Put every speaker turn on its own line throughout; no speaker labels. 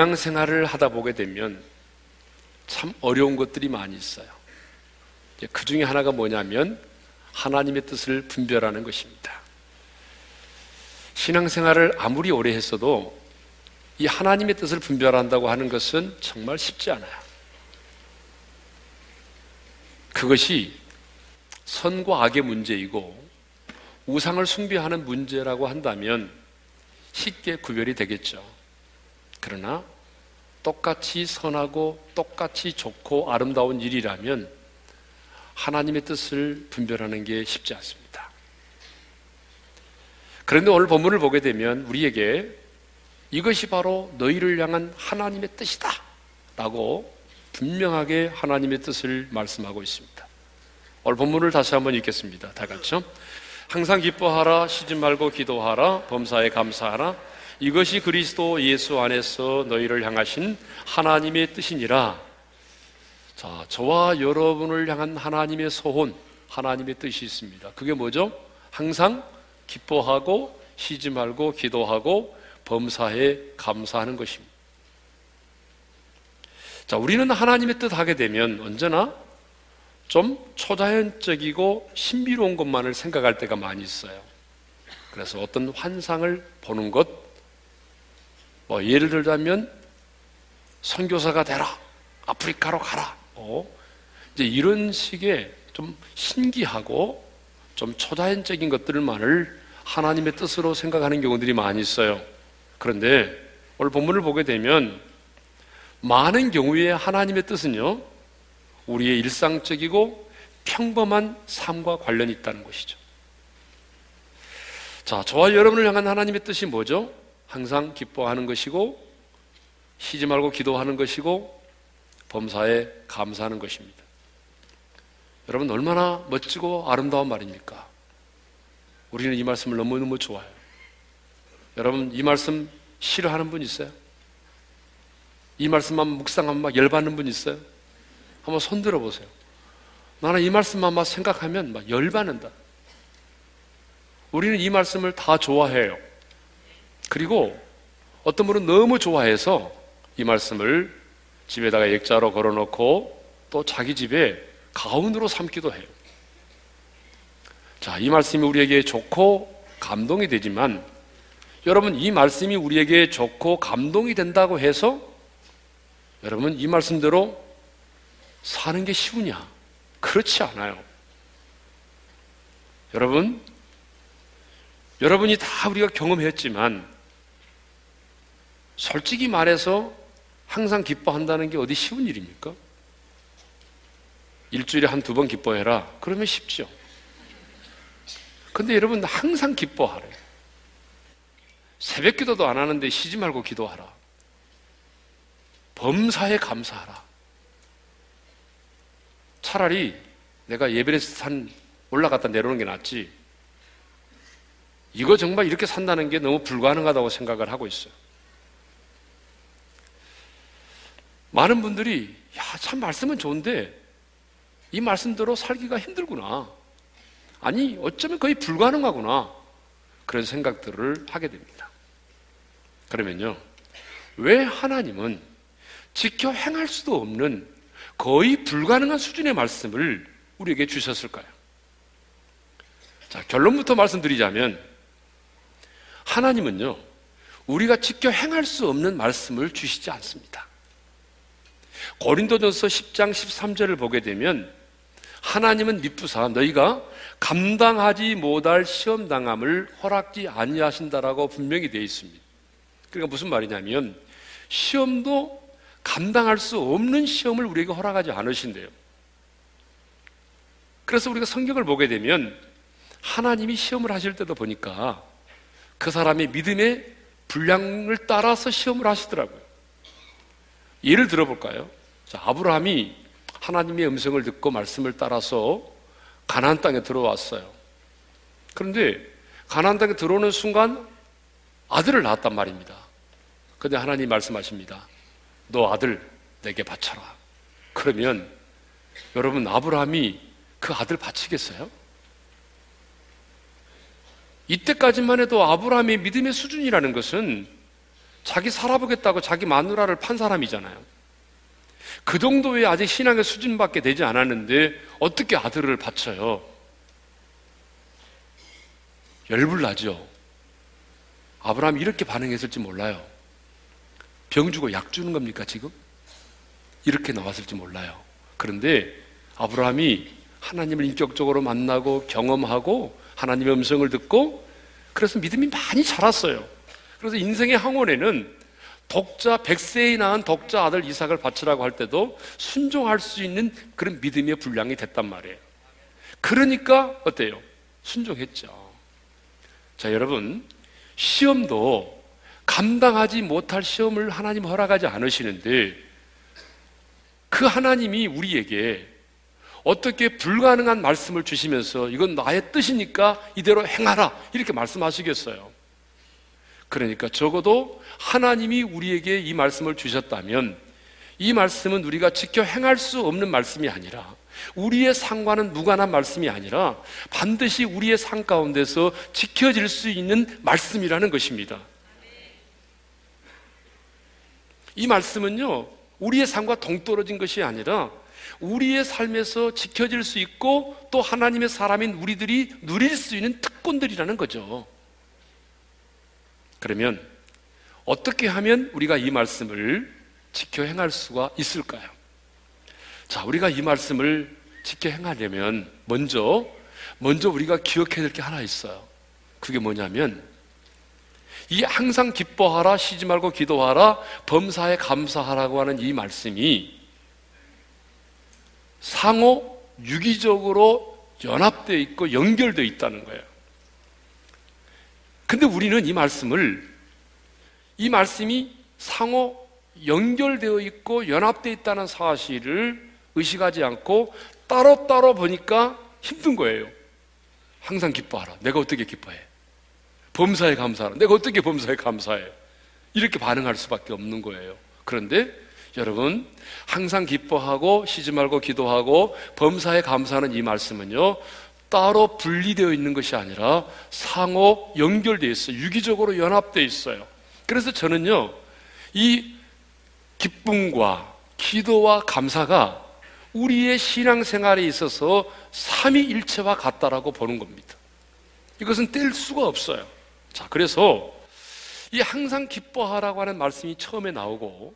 신앙생활을 하다 보게 되면 참 어려운 것들이 많이 있어요. 그 중에 하나가 뭐냐면 하나님의 뜻을 분별하는 것입니다. 신앙생활을 아무리 오래 했어도 이 하나님의 뜻을 분별한다고 하는 것은 정말 쉽지 않아요. 그것이 선과 악의 문제이고 우상을 숭배하는 문제라고 한다면 쉽게 구별이 되겠죠. 그러나 똑같이 선하고 똑같이 좋고 아름다운 일이라면 하나님의 뜻을 분별하는 게 쉽지 않습니다. 그런데 오늘 본문을 보게 되면 우리에게 이것이 바로 너희를 향한 하나님의 뜻이다. 라고 분명하게 하나님의 뜻을 말씀하고 있습니다. 오늘 본문을 다시 한번 읽겠습니다. 다 같이요. 항상 기뻐하라, 쉬지 말고 기도하라, 범사에 감사하라. 이것이 그리스도 예수 안에서 너희를 향하신 하나님의 뜻이니라. 자, 저와 여러분을 향한 하나님의 소원, 하나님의 뜻이 있습니다. 그게 뭐죠? 항상 기뻐하고 쉬지 말고 기도하고 범사에 감사하는 것입니다. 자, 우리는 하나님의 뜻 하게 되면 언제나 좀 초자연적이고 신비로운 것만을 생각할 때가 많이 있어요. 그래서 어떤 환상을 보는 것, 뭐 예를 들자면 선교사가 되라, 아프리카로 가라, 어? 이제 이런 식의 좀 신기하고 좀 초자연적인 것들만을 하나님의 뜻으로 생각하는 경우들이 많이 있어요. 그런데 오늘 본문을 보게 되면 많은 경우에 하나님의 뜻은요, 우리의 일상적이고 평범한 삶과 관련이 있다는 것이죠. 자, 저와 여러분을 향한 하나님의 뜻이 뭐죠? 항상 기뻐하는 것이고, 쉬지 말고 기도하는 것이고, 범사에 감사하는 것입니다. 여러분, 얼마나 멋지고 아름다운 말입니까? 우리는 이 말씀을 너무너무 좋아해요. 여러분, 이 말씀 싫어하는 분 있어요? 이 말씀만 묵상하면 막 열받는 분 있어요? 한번 손 들어 보세요. 나는 이 말씀만 막 생각하면 막 열받는다. 우리는 이 말씀을 다 좋아해요. 그리고 어떤 분은 너무 좋아해서 이 말씀을 집에다가 액자로 걸어놓고 또 자기 집에 가운으로 삼기도 해요. 자, 이 말씀이 우리에게 좋고 감동이 되지만 여러분 이 말씀이 우리에게 좋고 감동이 된다고 해서 여러분 이 말씀대로 사는 게 쉬우냐? 그렇지 않아요. 여러분, 여러분이 다 우리가 경험했지만, 솔직히 말해서 항상 기뻐한다는 게 어디 쉬운 일입니까? 일주일에 한 두 번 기뻐해라. 그러면 쉽죠. 근데 여러분, 항상 기뻐하래. 새벽 기도도 안 하는데 쉬지 말고 기도하라. 범사에 감사하라. 차라리 내가 예배레스 산 올라갔다 내려오는 게 낫지. 이거 정말 이렇게 산다는 게 너무 불가능하다고 생각을 하고 있어요. 많은 분들이 야, 참 말씀은 좋은데 이 말씀대로 살기가 힘들구나. 아니, 어쩌면 거의 불가능하구나. 그런 생각들을 하게 됩니다. 그러면요. 왜 하나님은 지켜 행할 수도 없는 거의 불가능한 수준의 말씀을 우리에게 주셨을까요? 자, 결론부터 말씀드리자면 하나님은요, 우리가 지켜 행할 수 없는 말씀을 주시지 않습니다. 고린도전서 10장 13절을 보게 되면 하나님은 미쁘사 너희가 감당하지 못할 시험 당함을 허락지 아니하신다라고 분명히 되어 있습니다. 그러니까 무슨 말이냐면 시험도 감당할 수 없는 시험을 우리에게 허락하지 않으신대요. 그래서 우리가 성경을 보게 되면 하나님이 시험을 하실 때도 보니까 그 사람의 믿음의 분량을 따라서 시험을 하시더라고요. 예를 들어볼까요? 자, 아브라함이 하나님의 음성을 듣고 말씀을 따라서 가나안 땅에 들어왔어요. 그런데 가나안 땅에 들어오는 순간 아들을 낳았단 말입니다. 그런데 하나님 말씀하십니다. 너 아들 내게 바쳐라. 그러면 여러분 아브라함이 그 아들 바치겠어요? 이때까지만 해도 아브라함의 믿음의 수준이라는 것은 자기 살아보겠다고 자기 마누라를 판 사람이잖아요. 그 정도의 아직 신앙의 수준밖에 되지 않았는데 어떻게 아들을 바쳐요? 열불나죠. 아브라함이 이렇게 반응했을지 몰라요. 병 주고 약 주는 겁니까, 지금? 이렇게 나왔을지 몰라요. 그런데 아브라함이 하나님을 인격적으로 만나고 경험하고 하나님의 음성을 듣고 그래서 믿음이 많이 자랐어요. 그래서 인생의 항원에는 독자 100세에 낳은 독자 아들 이삭을 바치라고 할 때도 순종할 수 있는 그런 믿음의 분량이 됐단 말이에요. 그러니까 어때요? 순종했죠. 자, 여러분, 시험도 감당하지 못할 시험을 하나님 허락하지 않으시는데 그 하나님이 우리에게 어떻게 불가능한 말씀을 주시면서 이건 나의 뜻이니까 이대로 행하라 이렇게 말씀하시겠어요. 그러니까 적어도 하나님이 우리에게 이 말씀을 주셨다면 이 말씀은 우리가 지켜 행할 수 없는 말씀이 아니라 우리의 상과는 무관한 말씀이 아니라 반드시 우리의 상 가운데서 지켜질 수 있는 말씀이라는 것입니다. 이 말씀은요, 우리의 삶과 동떨어진 것이 아니라 우리의 삶에서 지켜질 수 있고 또 하나님의 사람인 우리들이 누릴 수 있는 특권들이라는 거죠. 그러면 어떻게 하면 우리가 이 말씀을 지켜 행할 수가 있을까요? 자, 우리가 이 말씀을 지켜 행하려면 먼저 먼저 우리가 기억해야 될 게 하나 있어요. 그게 뭐냐면 이 항상 기뻐하라 쉬지 말고 기도하라 범사에 감사하라고 하는 이 말씀이 상호 유기적으로 연합되어 있고 연결되어 있다는 거예요. 근데 우리는 이 말씀을 이 말씀이 상호 연결되어 있고 연합되어 있다는 사실을 의식하지 않고 따로따로 보니까 힘든 거예요. 항상 기뻐하라. 내가 어떻게 기뻐해? 범사에 감사하라. 내가 어떻게 범사에 감사해? 이렇게 반응할 수밖에 없는 거예요. 그런데 여러분, 항상 기뻐하고 쉬지 말고 기도하고 범사에 감사하는 이 말씀은요, 따로 분리되어 있는 것이 아니라 상호 연결되어 있어요. 유기적으로 연합되어 있어요. 그래서 저는요, 이 기쁨과 기도와 감사가 우리의 신앙생활에 있어서 삼위일체와 같다라고 보는 겁니다. 이것은 뗄 수가 없어요. 자, 그래서 이 항상 기뻐하라고 하는 말씀이 처음에 나오고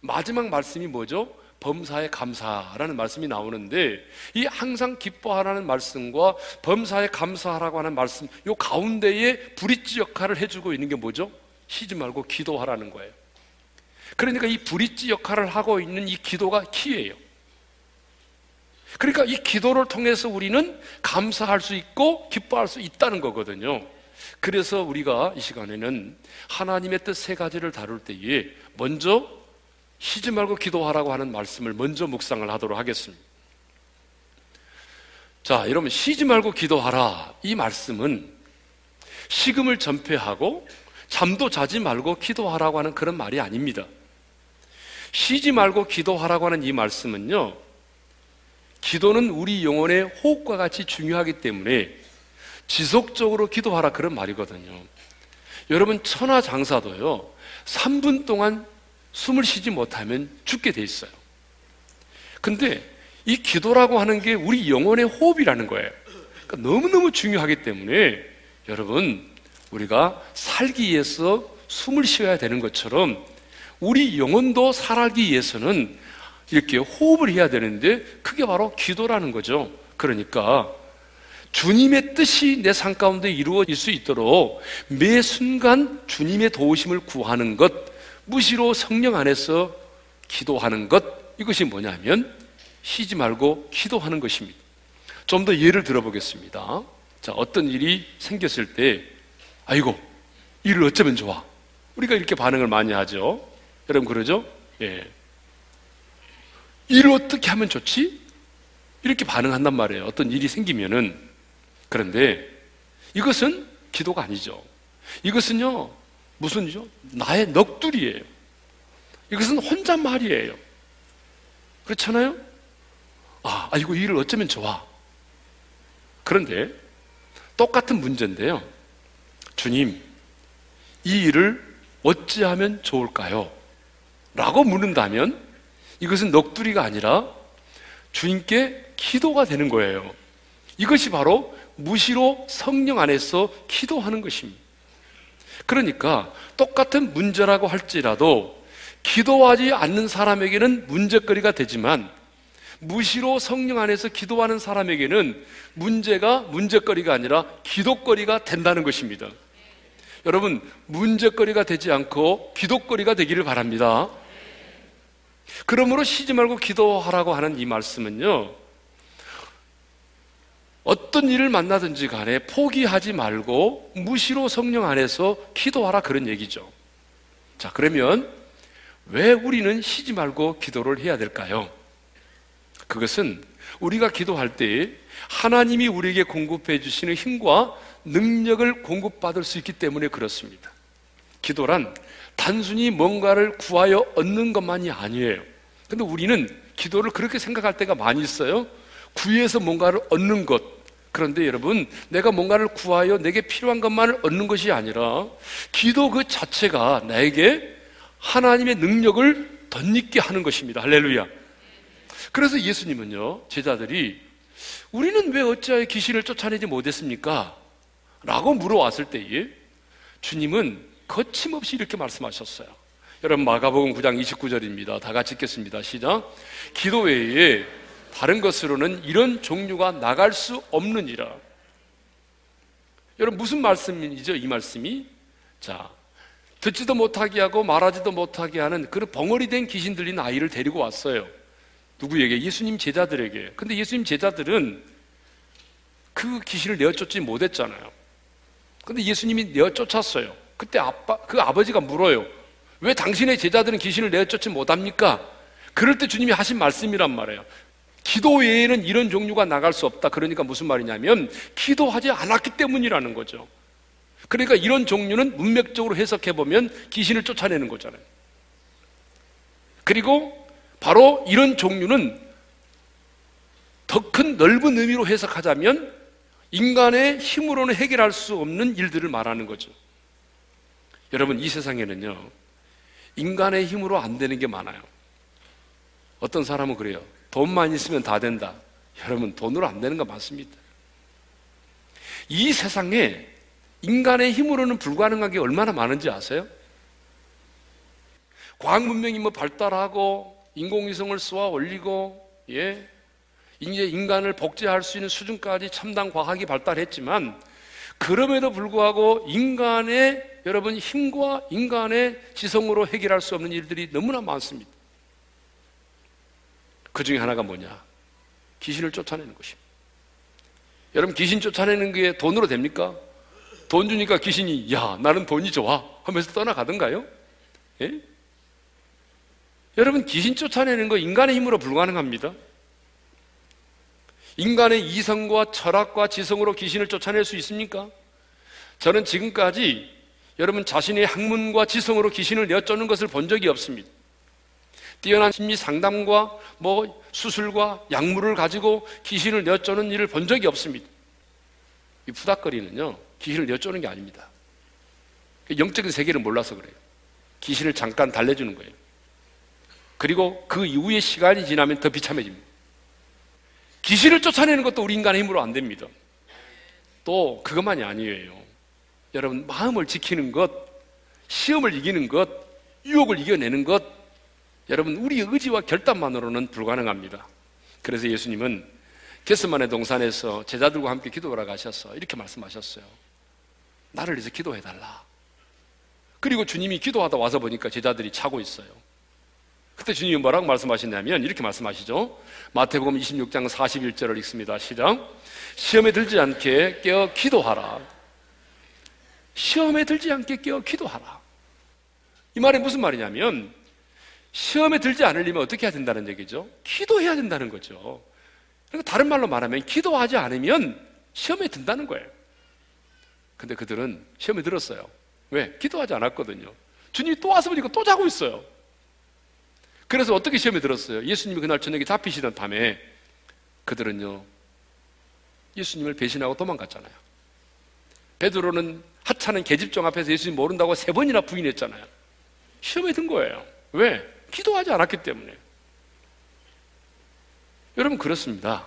마지막 말씀이 뭐죠? 범사에 감사라는 말씀이 나오는데 이 항상 기뻐하라는 말씀과 범사에 감사하라고 하는 말씀 요 가운데에 브릿지 역할을 해주고 있는 게 뭐죠? 쉬지 말고 기도하라는 거예요. 그러니까 이 브릿지 역할을 하고 있는 이 기도가 키예요. 그러니까 이 기도를 통해서 우리는 감사할 수 있고 기뻐할 수 있다는 거거든요. 그래서 우리가 이 시간에는 하나님의 뜻 세 가지를 다룰 때에 먼저 쉬지 말고 기도하라고 하는 말씀을 먼저 묵상을 하도록 하겠습니다. 자, 여러분, 쉬지 말고 기도하라. 이 말씀은 식음을 전폐하고 잠도 자지 말고 기도하라고 하는 그런 말이 아닙니다. 쉬지 말고 기도하라고 하는 이 말씀은요, 기도는 우리 영혼의 호흡과 같이 중요하기 때문에 지속적으로 기도하라 그런 말이거든요. 여러분, 천하장사도요, 3분 동안 숨을 쉬지 못하면 죽게 돼 있어요. 근데 이 기도라고 하는 게 우리 영혼의 호흡이라는 거예요. 그러니까 너무너무 중요하기 때문에 여러분, 우리가 살기 위해서 숨을 쉬어야 되는 것처럼 우리 영혼도 살기 위해서는 이렇게 호흡을 해야 되는데 그게 바로 기도라는 거죠. 그러니까 주님의 뜻이 내 삶 가운데 이루어질 수 있도록 매 순간 주님의 도우심을 구하는 것, 무시로 성령 안에서 기도하는 것, 이것이 뭐냐면 쉬지 말고 기도하는 것입니다. 좀 더 예를 들어보겠습니다. 자, 어떤 일이 생겼을 때, 아이고, 일을 어쩌면 좋아. 우리가 이렇게 반응을 많이 하죠. 여러분, 그러죠? 예. 일을 어떻게 하면 좋지? 이렇게 반응한단 말이에요. 어떤 일이 생기면은. 그런데 이것은 기도가 아니죠. 이것은요, 무슨 요? 나의 넋두리예요. 이것은 혼잣말이에요. 그렇잖아요? 아, 아이고, 일을 어쩌면 좋아. 그런데 똑같은 문제인데요. 주님, 이 일을 어찌하면 좋을까요? 라고 묻는다면 이것은 넋두리가 아니라 주님께 기도가 되는 거예요. 이것이 바로 무시로 성령 안에서 기도하는 것입니다. 그러니까 똑같은 문제라고 할지라도 기도하지 않는 사람에게는 문제거리가 되지만 무시로 성령 안에서 기도하는 사람에게는 문제가 문제거리가 아니라 기도거리가 된다는 것입니다. 여러분, 문제거리가 되지 않고 기도거리가 되기를 바랍니다. 그러므로 쉬지 말고 기도하라고 하는 이 말씀은요, 어떤 일을 만나든지 간에 포기하지 말고 무시로 성령 안에서 기도하라 그런 얘기죠. 자, 그러면 왜 우리는 쉬지 말고 기도를 해야 될까요? 그것은 우리가 기도할 때 하나님이 우리에게 공급해 주시는 힘과 능력을 공급받을 수 있기 때문에 그렇습니다. 기도란 단순히 뭔가를 구하여 얻는 것만이 아니에요. 근데 우리는 기도를 그렇게 생각할 때가 많이 있어요. 구해서 뭔가를 얻는 것. 그런데 여러분, 내가 뭔가를 구하여 내게 필요한 것만을 얻는 것이 아니라 기도 그 자체가 나에게 하나님의 능력을 덧입게 하는 것입니다. 할렐루야. 그래서 예수님은요, 제자들이 우리는 왜 어찌하여 귀신을 쫓아내지 못했습니까? 라고 물어왔을 때에 주님은 거침없이 이렇게 말씀하셨어요. 여러분 마가복음 9장 29절입니다. 다 같이 읽겠습니다. 시작. 기도 외에 다른 것으로는 이런 종류가 나갈 수 없느니라. 여러분 무슨 말씀이죠? 이 말씀이 자 듣지도 못하게 하고 말하지도 못하게 하는 그런 벙어리 된 귀신 들린 아이를 데리고 왔어요. 누구에게? 예수님 제자들에게. 근데 예수님 제자들은 그 귀신을 내어쫓지 못했잖아요. 근데 예수님이 내어쫓았어요. 그때 아빠, 그 아버지가 물어요. 왜 당신의 제자들은 귀신을 내어쫓지 못합니까? 그럴 때 주님이 하신 말씀이란 말이에요. 기도 외에는 이런 종류가 나갈 수 없다. 그러니까 무슨 말이냐면, 기도하지 않았기 때문이라는 거죠. 그러니까 이런 종류는 문맥적으로 해석해 보면 귀신을 쫓아내는 거잖아요. 그리고 바로 이런 종류는 더 큰 넓은 의미로 해석하자면 인간의 힘으로는 해결할 수 없는 일들을 말하는 거죠. 여러분, 이 세상에는요, 인간의 힘으로 안 되는 게 많아요. 어떤 사람은 그래요. 돈만 있으면 다 된다. 여러분, 돈으로 안 되는 거 많습니다. 이 세상에 인간의 힘으로는 불가능한 게 얼마나 많은지 아세요? 과학 문명이 뭐 발달하고 인공위성을 쏘아 올리고 예 이제 인간을 복제할 수 있는 수준까지 첨단 과학이 발달했지만 그럼에도 불구하고 인간의 여러분 힘과 인간의 지성으로 해결할 수 없는 일들이 너무나 많습니다. 그 중에 하나가 뭐냐? 귀신을 쫓아내는 것입니다. 여러분 귀신 쫓아내는 게 돈으로 됩니까? 돈 주니까 귀신이 야 나는 돈이 좋아 하면서 떠나가던가요? 예? 여러분 귀신 쫓아내는 거 인간의 힘으로 불가능합니다. 인간의 이성과 철학과 지성으로 귀신을 쫓아낼 수 있습니까? 저는 지금까지 여러분 자신의 학문과 지성으로 귀신을 내쫓는 것을 본 적이 없습니다. 뛰어난 심리 상담과 뭐 수술과 약물을 가지고 귀신을 내쫓는 일을 본 적이 없습니다. 이 푸닥거리는요, 귀신을 내쫓는 게 아닙니다. 영적인 세계를 몰라서 그래요. 귀신을 잠깐 달래주는 거예요. 그리고 그 이후의 시간이 지나면 더 비참해집니다. 귀신을 쫓아내는 것도 우리 인간의 힘으로 안 됩니다. 또 그것만이 아니에요. 여러분 마음을 지키는 것, 시험을 이기는 것, 유혹을 이겨내는 것, 여러분 우리의 의지와 결단만으로는 불가능합니다. 그래서 예수님은 게스만의 동산에서 제자들과 함께 기도하러 가셔서 이렇게 말씀하셨어요. 나를 위해서 기도해 달라. 그리고 주님이 기도하다 와서 보니까 제자들이 차고 있어요. 그때 주님이 뭐라고 말씀하셨냐면 이렇게 말씀하시죠. 마태복음 26장 41절을 읽습니다. 시작. 시험에 들지 않게 깨어 기도하라. 시험에 들지 않게 깨어 기도하라. 이 말이 무슨 말이냐면 시험에 들지 않으려면 어떻게 해야 된다는 얘기죠? 기도해야 된다는 거죠. 그러니까 다른 말로 말하면 기도하지 않으면 시험에 든다는 거예요. 근데 그들은 시험에 들었어요. 왜? 기도하지 않았거든요. 주님이 또 와서 보니까 또 자고 있어요. 그래서 어떻게 시험에 들었어요? 예수님이 그날 저녁에 잡히시던 밤에 그들은요, 예수님을 배신하고 도망갔잖아요. 베드로는 하찮은 계집종 앞에서 예수님 모른다고 세 번이나 부인했잖아요. 시험에 든 거예요. 왜? 기도하지 않았기 때문에. 여러분, 그렇습니다.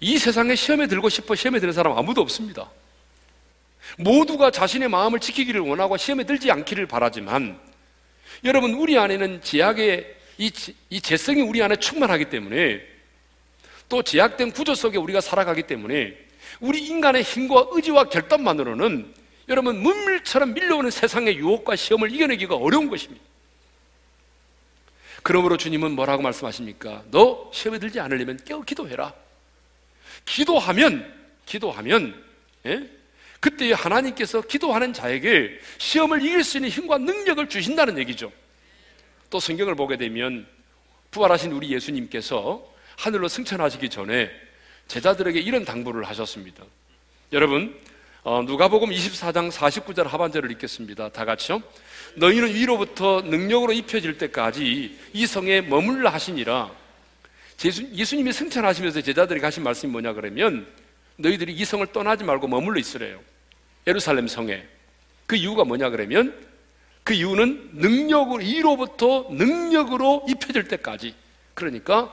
이 세상에 시험에 들고 싶어 시험에 드는 사람 아무도 없습니다. 모두가 자신의 마음을 지키기를 원하고 시험에 들지 않기를 바라지만 여러분, 우리 안에는 제약의 이, 이 재성이 우리 안에 충만하기 때문에 또 제약된 구조 속에 우리가 살아가기 때문에 우리 인간의 힘과 의지와 결단만으로는 여러분 문물처럼 밀려오는 세상의 유혹과 시험을 이겨내기가 어려운 것입니다. 그러므로 주님은 뭐라고 말씀하십니까? 너 시험에 들지 않으려면 깨어 기도해라. 기도하면 기도하면 예? 그때 하나님께서 기도하는 자에게 시험을 이길 수 있는 힘과 능력을 주신다는 얘기죠. 또 성경을 보게 되면 부활하신 우리 예수님께서 하늘로 승천하시기 전에 제자들에게 이런 당부를 하셨습니다. 여러분, 어, 누가복음 24장 49절 하반절을 읽겠습니다. 다 같이요. 너희는 위로부터 능력으로 입혀질 때까지 이 성에 머물러 하시니라. 예수, 예수님이 승천하시면서 제자들에게 하신 말씀이 뭐냐 그러면 너희들이 이 성을 떠나지 말고 머물러 있으래요. 예루살렘 성에. 그 이유가 뭐냐 그러면 그 이유는 능력으로, 이로부터 능력으로 입혀질 때까지. 그러니까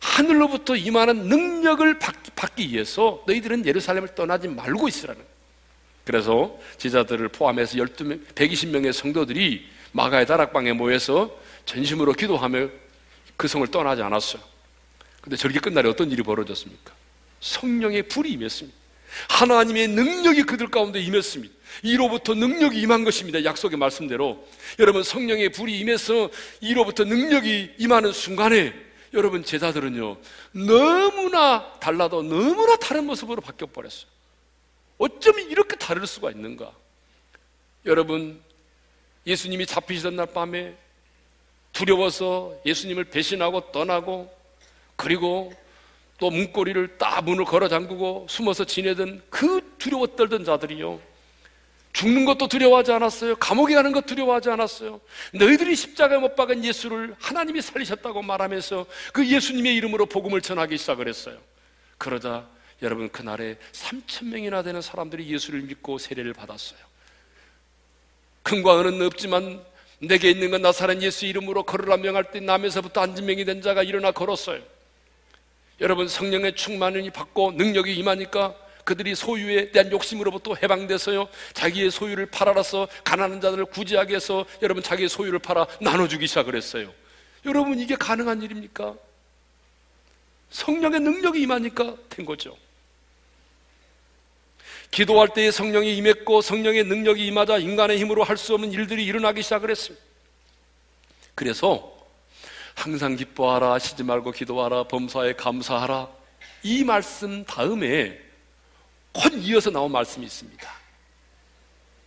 하늘로부터 임하는 능력을 받기 위해서 너희들은 예루살렘을 떠나지 말고 있으라는 그래서 제자들을 포함해서 12명, 120명의 성도들이 마가의 다락방에 모여서 전심으로 기도하며 그 성을 떠나지 않았어요. 근데 절기 끝날에 어떤 일이 벌어졌습니까? 성령의 불이 임했습니다. 하나님의 능력이 그들 가운데 임했습니다. 이로부터 능력이 임한 것입니다. 약속의 말씀대로. 여러분, 성령의 불이 임해서 이로부터 능력이 임하는 순간에 여러분 제자들은요 너무나 달라도 너무나 다른 모습으로 바뀌어 버렸어요. 어쩌면 이렇게 다를 수가 있는가? 여러분 예수님이 잡히시던 날 밤에 두려워서 예수님을 배신하고 떠나고 그리고 또 문고리를 딱 문을 걸어 잠그고 숨어서 지내던 그 두려워 떨던 자들이요 죽는 것도 두려워하지 않았어요. 감옥에 가는 것 두려워하지 않았어요. 너희들이 십자가에 못 박은 예수를 하나님이 살리셨다고 말하면서 그 예수님의 이름으로 복음을 전하기 시작을 했어요. 그러자 여러분 그날에 3천 명이나 되는 사람들이 예수를 믿고 세례를 받았어요. 큰과 은은 없지만 내게 있는 건 나사렛 예수 이름으로 걸으라 명할 때 남에서부터 앉은 명이 된 자가 일어나 걸었어요. 여러분 성령의 충만을 받고 능력이 임하니까 그들이 소유에 대한 욕심으로부터 해방돼서요 자기의 소유를 팔아라서 가난한 자들을 구제하게 해서 여러분 자기의 소유를 팔아 나눠주기 시작을 했어요 여러분 이게 가능한 일입니까? 성령의 능력이 임하니까 된 거죠 기도할 때에 성령이 임했고 성령의 능력이 임하자 인간의 힘으로 할 수 없는 일들이 일어나기 시작을 했습니다. 그래서 항상 기뻐하라 쉬지 말고 기도하라 범사에 감사하라. 이 말씀 다음에 곧 이어서 나온 말씀이 있습니다.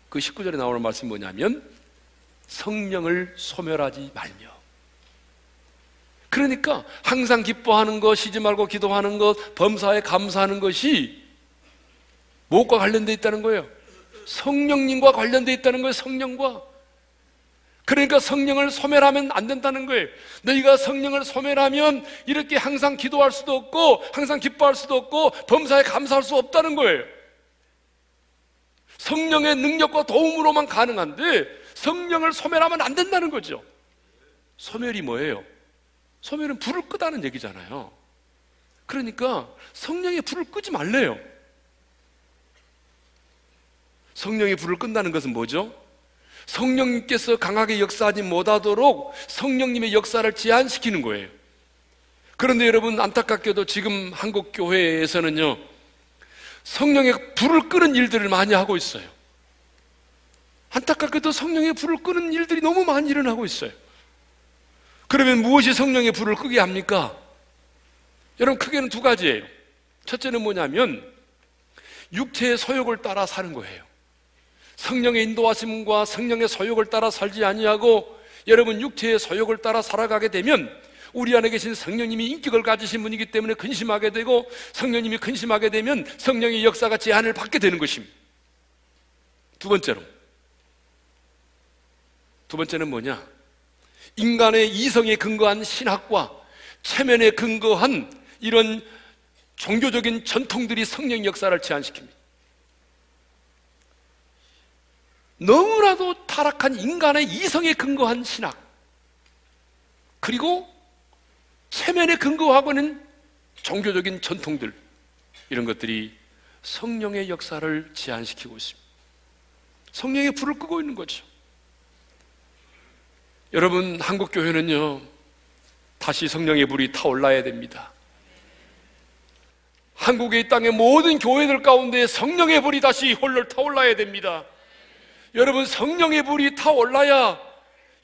그 19절에 나오는 말씀이 뭐냐면 성령을 소멸하지 말며. 그러니까 항상 기뻐하는 것, 쉬지 말고 기도하는 것, 범사에 감사하는 것이 무엇과 관련되어 있다는 거예요? 성령님과 관련되어 있다는 거예요, 성령과. 그러니까 성령을 소멸하면 안 된다는 거예요. 너희가 성령을 소멸하면 이렇게 항상 기도할 수도 없고, 항상 기뻐할 수도 없고, 범사에 감사할 수 없다는 거예요. 성령의 능력과 도움으로만 가능한데, 성령을 소멸하면 안 된다는 거죠. 소멸이 뭐예요? 소멸은 불을 끄다는 얘기잖아요. 그러니까 성령의 불을 끄지 말래요. 성령의 불을 끈다는 것은 뭐죠? 성령님께서 강하게 역사하지 못하도록 성령님의 역사를 제한시키는 거예요. 그런데 여러분 안타깝게도 지금 한국 교회에서는요 성령의 불을 끄는 일들을 많이 하고 있어요. 안타깝게도 성령의 불을 끄는 일들이 너무 많이 일어나고 있어요. 그러면 무엇이 성령의 불을 끄게 합니까? 여러분 크게는 두 가지예요. 첫째는 뭐냐면 육체의 소욕을 따라 사는 거예요. 성령의 인도하심과 성령의 소욕을 따라 살지 아니하고 여러분 육체의 소욕을 따라 살아가게 되면 우리 안에 계신 성령님이 인격을 가지신 분이기 때문에 근심하게 되고 성령님이 근심하게 되면 성령의 역사가 제한을 받게 되는 것입니다. 두 번째로 두 번째는 뭐냐? 인간의 이성에 근거한 신학과 체면에 근거한 이런 종교적인 전통들이 성령 역사를 제한시킵니다. 너무나도 타락한 인간의 이성에 근거한 신학, 그리고 체면에 근거하고 있는 종교적인 전통들, 이런 것들이 성령의 역사를 제한시키고 있습니다. 성령의 불을 끄고 있는 거죠. 여러분, 한국 교회는요, 다시 성령의 불이 타올라야 됩니다. 한국의 땅의 모든 교회들 가운데 성령의 불이 다시 홀로 타올라야 됩니다. 여러분, 성령의 불이 타올라야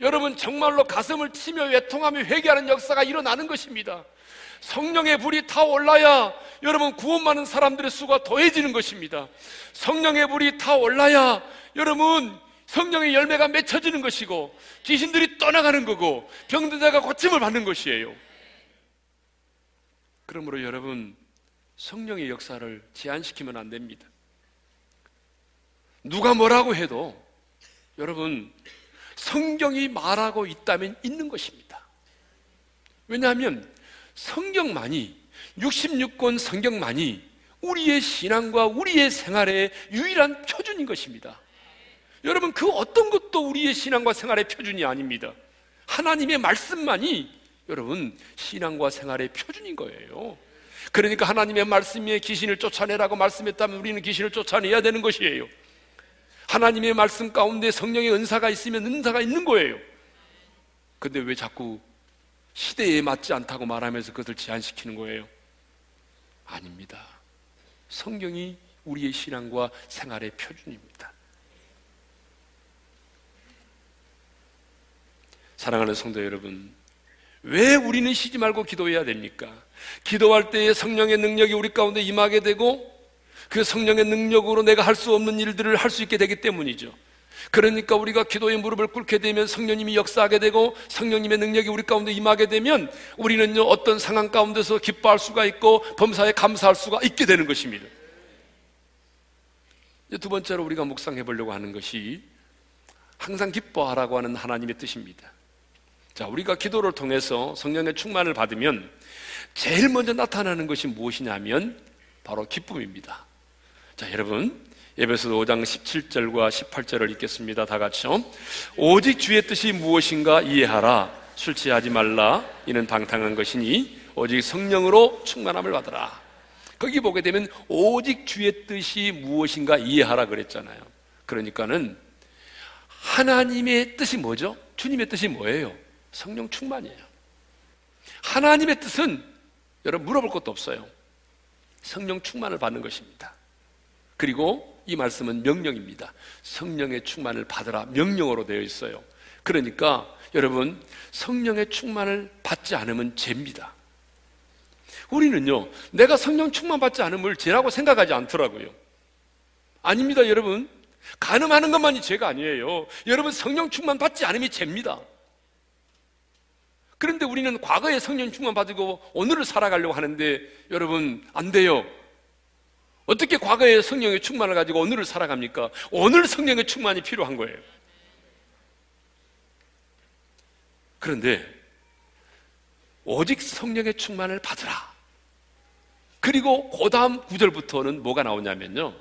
여러분 정말로 가슴을 치며 외통하며 회개하는 역사가 일어나는 것입니다. 성령의 불이 타올라야 여러분 구원받는 사람들의 수가 더해지는 것입니다. 성령의 불이 타올라야 여러분 성령의 열매가 맺혀지는 것이고 귀신들이 떠나가는 거고 병든 자가 고침을 받는 것이에요. 그러므로 여러분 성령의 역사를 제한시키면 안 됩니다. 누가 뭐라고 해도 여러분 성경이 말하고 있다면 있는 것입니다. 왜냐하면 성경만이 66권 성경만이 우리의 신앙과 우리의 생활의 유일한 표준인 것입니다. 여러분 그 어떤 것도 우리의 신앙과 생활의 표준이 아닙니다. 하나님의 말씀만이 여러분 신앙과 생활의 표준인 거예요. 그러니까 하나님의 말씀에 귀신을 쫓아내라고 말씀했다면 우리는 귀신을 쫓아내야 되는 것이에요. 하나님의 말씀 가운데 성령의 은사가 있으면 은사가 있는 거예요. 근데 왜 자꾸 시대에 맞지 않다고 말하면서 그것을 제한시키는 거예요? 아닙니다. 성경이 우리의 신앙과 생활의 표준입니다. 사랑하는 성도 여러분, 왜 우리는 쉬지 말고 기도해야 됩니까? 기도할 때에 성령의 능력이 우리 가운데 임하게 되고 그 성령의 능력으로 내가 할 수 없는 일들을 할 수 있게 되기 때문이죠. 그러니까 우리가 기도의 무릎을 꿇게 되면 성령님이 역사하게 되고 성령님의 능력이 우리 가운데 임하게 되면 우리는요 어떤 상황 가운데서 기뻐할 수가 있고 범사에 감사할 수가 있게 되는 것입니다. 두 번째로 우리가 묵상해 보려고 하는 것이 항상 기뻐하라고 하는 하나님의 뜻입니다. 자, 우리가 기도를 통해서 성령의 충만을 받으면 제일 먼저 나타나는 것이 무엇이냐면 바로 기쁨입니다. 자, 여러분 예배서 5장 17절과 18절을 읽겠습니다. 다 같이요. 오직 주의 뜻이 무엇인가 이해하라. 술 취하지 말라. 이는 방탕한 것이니 오직 성령으로 충만함을 받으라. 거기 보게 되면 오직 주의 뜻이 무엇인가 이해하라 그랬잖아요. 그러니까는 하나님의 뜻이 뭐죠? 주님의 뜻이 뭐예요? 성령 충만이에요. 하나님의 뜻은 여러분 물어볼 것도 없어요. 성령 충만을 받는 것입니다. 그리고 이 말씀은 명령입니다. 성령의 충만을 받으라 명령으로 되어 있어요. 그러니까 여러분 성령의 충만을 받지 않으면 죄입니다. 우리는요 내가 성령 충만 받지 않음을 죄라고 생각하지 않더라고요. 아닙니다, 여러분. 가늠하는 것만이 죄가 아니에요. 여러분 성령 충만 받지 않음이 죄입니다. 그런데 우리는 과거에 성령 충만 받고 오늘을 살아가려고 하는데 여러분 안 돼요. 어떻게 과거의 성령의 충만을 가지고 오늘을 살아갑니까? 오늘 성령의 충만이 필요한 거예요. 그런데 오직 성령의 충만을 받으라. 그리고 그 다음 구절부터는 뭐가 나오냐면요.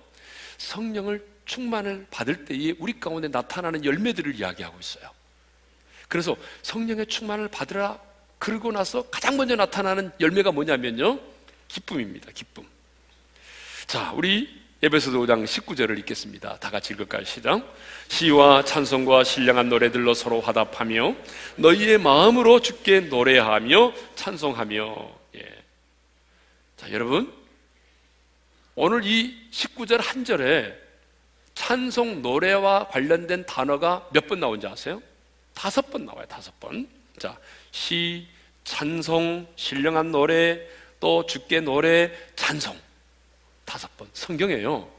성령을 충만을 받을 때에 우리 가운데 나타나는 열매들을 이야기하고 있어요. 그래서 성령의 충만을 받으라. 그러고 나서 가장 먼저 나타나는 열매가 뭐냐면요. 기쁨입니다. 기쁨. 자, 우리 에베소서 5장 19절을 읽겠습니다. 다 같이 읽을까요? 시작. 시와 찬송과 신령한 노래들로 서로 화답하며 너희의 마음으로 주께 노래하며 찬송하며 예. 자, 여러분 오늘 이 19절 한 절에 찬송 노래와 관련된 단어가 몇 번 나온지 아세요? 다섯 번 나와요. 다섯 번. 자, 시, 찬송, 신령한 노래, 또 주께 노래, 찬송. 다섯 번 성경에요.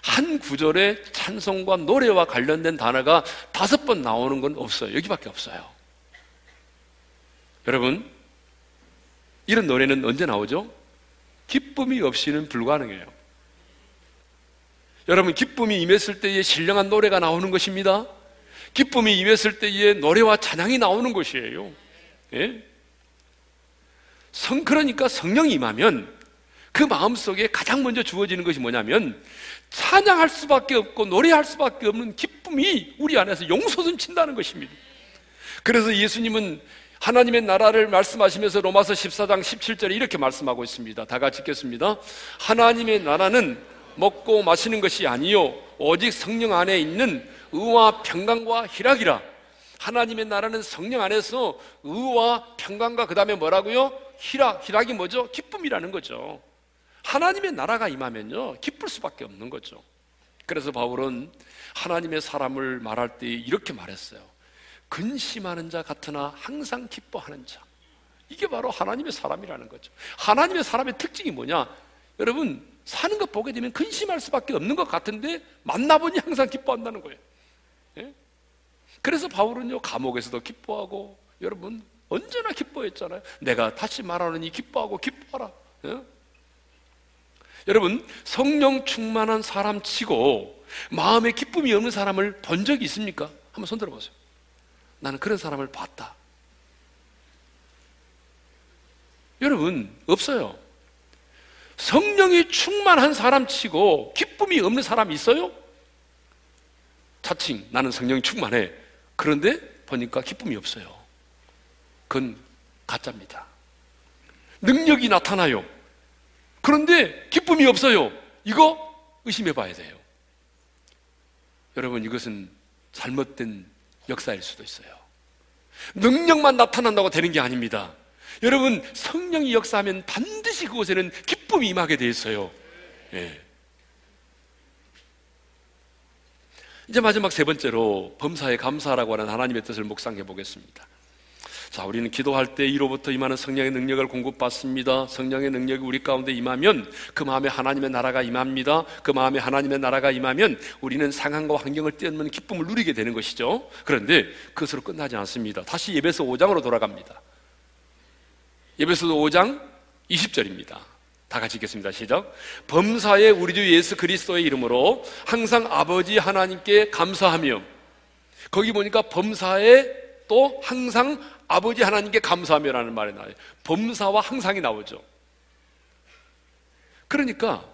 한 구절에 찬송과 노래와 관련된 단어가 다섯 번 나오는 건 없어요. 여기밖에 없어요. 여러분, 이런 노래는 언제 나오죠? 기쁨이 없이는 불가능해요. 여러분, 기쁨이 임했을 때에 신령한 노래가 나오는 것입니다. 기쁨이 임했을 때에 노래와 찬양이 나오는 것이에요. 예? 성, 그러니까 성령이 임하면 그 마음 속에 가장 먼저 주어지는 것이 뭐냐면 찬양할 수밖에 없고 노래할 수밖에 없는 기쁨이 우리 안에서 용솟음 친다는 것입니다. 그래서 예수님은 하나님의 나라를 말씀하시면서 로마서 14장 17절에 이렇게 말씀하고 있습니다. 다 같이 읽겠습니다. 하나님의 나라는 먹고 마시는 것이 아니요 오직 성령 안에 있는 의와 평강과 희락이라. 하나님의 나라는 성령 안에서 의와 평강과 그다음에 뭐라고요? 희락. 희락이 뭐죠? 기쁨이라는 거죠. 하나님의 나라가 임하면요. 기쁠 수밖에 없는 거죠. 그래서 바울은 하나님의 사람을 말할 때 이렇게 말했어요. 근심하는 자 같으나 항상 기뻐하는 자. 이게 바로 하나님의 사람이라는 거죠. 하나님의 사람의 특징이 뭐냐? 여러분, 사는 것 보게 되면 근심할 수밖에 없는 것 같은데 만나보니 항상 기뻐한다는 거예요. 예? 그래서 바울은요, 감옥에서도 기뻐하고, 여러분, 언제나 기뻐했잖아요. 내가 다시 말하느니 기뻐하고 기뻐하라. 예? 여러분, 성령 충만한 사람 치고 마음에 기쁨이 없는 사람을 본 적이 있습니까? 한번 손 들어보세요. 나는 그런 사람을 봤다. 여러분, 없어요. 성령이 충만한 사람 치고 기쁨이 없는 사람 있어요? 자칭 나는 성령이 충만해. 그런데 보니까 기쁨이 없어요. 그건 가짜입니다. 능력이 나타나요. 그런데 기쁨이 없어요. 이거 의심해 봐야 돼요. 여러분, 이것은 잘못된 역사일 수도 있어요. 능력만 나타난다고 되는 게 아닙니다. 여러분, 성령이 역사하면 반드시 그곳에는 기쁨이 임하게 돼 있어요. 예. 이제 마지막 세 번째로 범사에 감사라고 하는 하나님의 뜻을 묵상해 보겠습니다. 자, 우리는 기도할 때 이로부터 임하는 성령의 능력을 공급받습니다. 성령의 능력이 우리 가운데 임하면 그 마음에 하나님의 나라가 임합니다. 그 마음에 하나님의 나라가 임하면 우리는 상황과 환경을 뛰어넘는 기쁨을 누리게 되는 것이죠. 그런데 그것으로 끝나지 않습니다. 다시 예배서 5장으로 돌아갑니다. 예배서 5장 20절입니다. 다 같이 읽겠습니다. 시작. 범사에 우리 주 예수 그리스도의 이름으로 항상 아버지 하나님께 감사하며 거기 보니까 범사에 또 항상 아버지 하나님께 감사하며라는 말이 나와요. 범사와 항상이 나오죠. 그러니까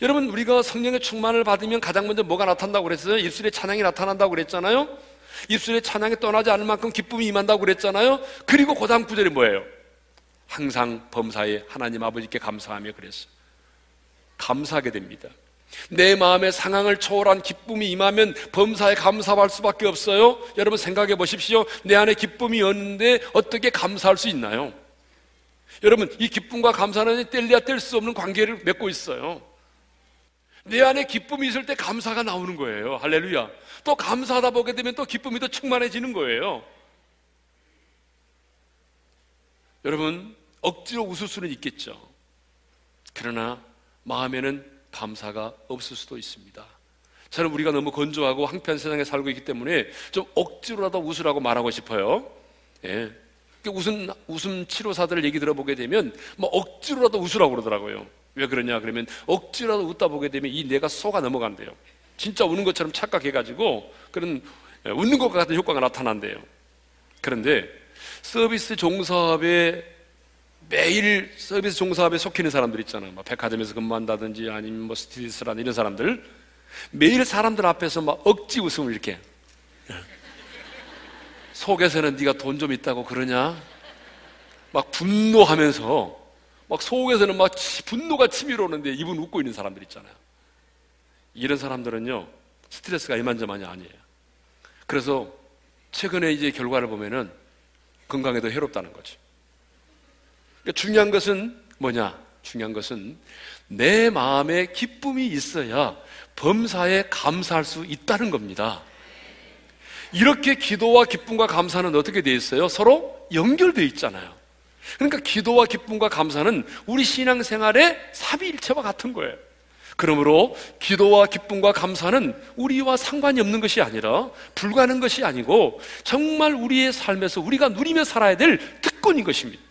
여러분 우리가 성령의 충만을 받으면 가장 먼저 뭐가 나타난다고 그랬어요? 입술에 찬양이 나타난다고 그랬잖아요. 입술에 찬양이 떠나지 않을 만큼 기쁨이 임한다고 그랬잖아요. 그리고 그 다음 구절이 뭐예요? 항상 범사에 하나님 아버지께 감사하며 그랬어요. 감사하게 됩니다. 내 마음의 상황을 초월한 기쁨이 임하면 범사에 감사할 수밖에 없어요. 여러분 생각해 보십시오. 내 안에 기쁨이 없는데 어떻게 감사할 수 있나요? 여러분 이 기쁨과 감사는 뗄래야 뗄 수 없는 관계를 맺고 있어요. 내 안에 기쁨이 있을 때 감사가 나오는 거예요. 할렐루야. 또 감사하다 보게 되면 또 기쁨이 더 충만해지는 거예요. 여러분 억지로 웃을 수는 있겠죠. 그러나 마음에는 감사가 없을 수도 있습니다. 저는 우리가 너무 건조하고 황폐한 세상에 살고 있기 때문에 좀 억지로라도 웃으라고 말하고 싶어요. 예. 웃음, 웃음 치료사들 얘기 들어보게 되면 뭐 억지로라도 웃으라고 그러더라고요. 왜 그러냐 그러면 억지로라도 웃다 보게 되면 이 뇌가 쏘가 넘어간대요. 진짜 우는 것처럼 착각해가지고 그런 예, 웃는 것 같은 효과가 나타난대요. 그런데 서비스 종사업에 매일 서비스 종사업에 속히는 사람들 있잖아요. 뭐 백화점에서 근무한다든지 아니면 뭐 스티디스라는 이런 사람들 매일 사람들 앞에서 막 억지 웃음을 이렇게 속에서는 네가 돈 좀 있다고 그러냐? 막 분노하면서 막 속에서는 막 분노가 치밀어 오는데 입은 웃고 있는 사람들 있잖아요. 이런 사람들은요 스트레스가 이만저만이 아니에요. 그래서 최근에 이제 결과를 보면은 건강에도 해롭다는 거죠. 그러니까 중요한 것은 뭐냐? 중요한 것은 내 마음에 기쁨이 있어야 범사에 감사할 수 있다는 겁니다. 이렇게 기도와 기쁨과 감사는 어떻게 되어 있어요? 서로 연결되어 있잖아요. 그러니까 기도와 기쁨과 감사는 우리 신앙생활의 삼위일체와 같은 거예요. 그러므로 기도와 기쁨과 감사는 우리와 상관이 없는 것이 아니라 불가능한 것이 아니고 정말 우리의 삶에서 우리가 누리며 살아야 될 특권인 것입니다.